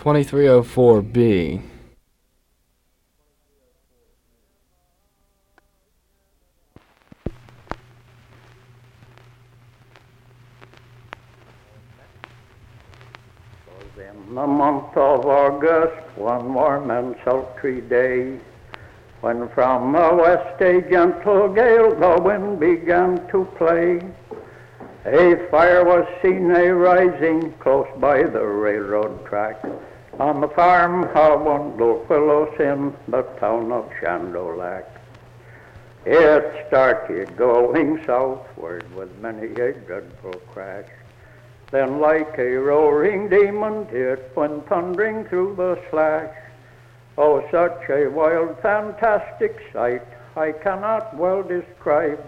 2304B. In the month of August, one warm and sultry day, when from the west a gentle gale the wind began to play, a fire was seen a rising close by the railroad track on the farm of one little in the town of Shandolac. It started going southward with many a dreadful crash. Then like a roaring demon it went thundering through the slash. Oh, such a wild, fantastic sight I cannot well describe,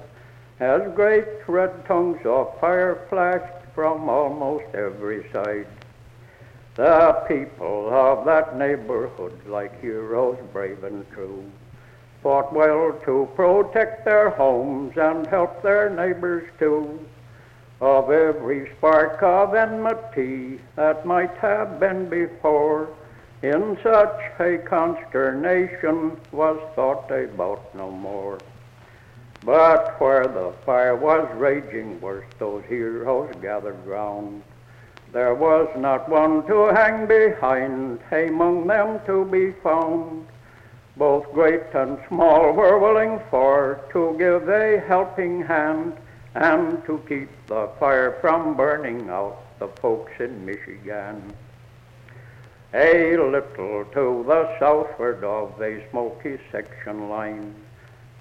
as great red tongues of fire flashed from almost every side. The people of that neighborhood, like heroes brave and true, fought well to protect their homes and help their neighbors too of every spark of enmity that might have been before. In such a consternation was thought about no more. But where the fire was raging worse, those heroes gathered round. There was not one to hang behind, among them to be found. Both great and small were willing for to give a helping hand and to keep the fire from burning out the folks in Michigan. A little to the southward of a smoky section line,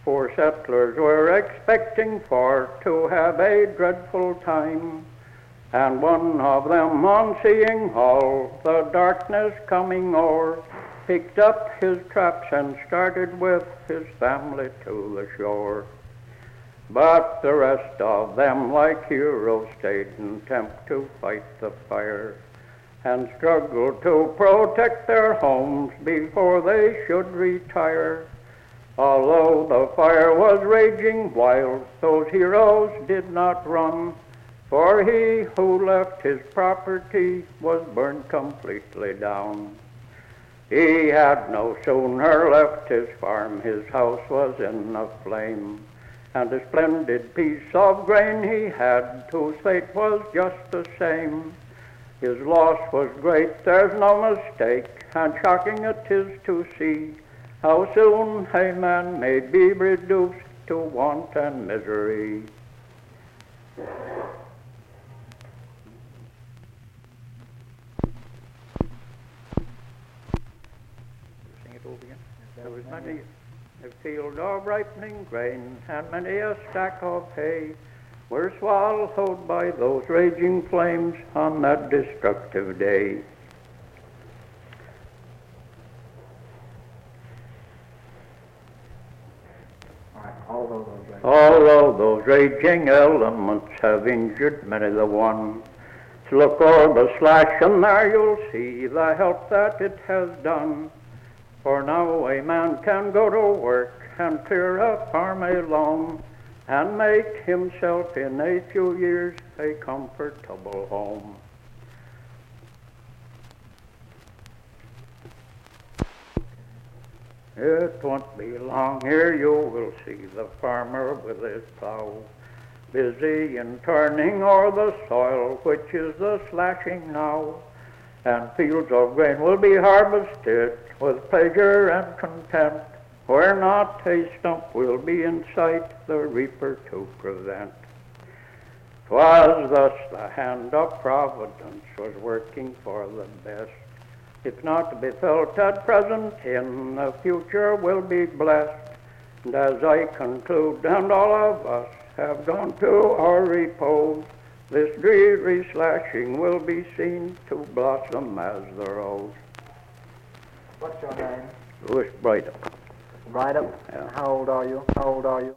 four settlers were expecting for to have a dreadful time. And one of them, on seeing all the darkness coming o'er, picked up his traps and started with his family to the shore. But the rest of them, like heroes, stayed in camp to fight the fire and struggled to protect their homes before they should retire. Although the fire was raging wild, those heroes did not run, for he who left his property was burned completely down. He had no sooner left his farm, his house was in a flame and a splendid piece of grain he had, whose fate was just the same. His loss was great, there's no mistake, and shocking it is to see how soon a man may be reduced to want and misery. Sing it over. There was many a field of ripening grain, and many a stack of hay were swallowed by those raging flames on that destructive day. Although those raging elements have injured many the one, to look o'er the slash, and there you'll see the help that it has done. For now a man can go to work and clear a farm alone, and make himself in a few years a comfortable home. It won't be long here you will see the farmer with his plow, busy in turning o'er the soil which is the slashing now, and fields of grain will be harvested with pleasure and content, where not a stump will be in sight the reaper to prevent. 'Twas thus the hand of Providence was working for the best. If not to be felt at present, in the future will be blessed. And as I conclude, and all of us have gone to our repose, this dreary slashing will be seen to blossom as the rose. What's your name? Louis Brightup. Right up. Yeah. How old are you? How old are you?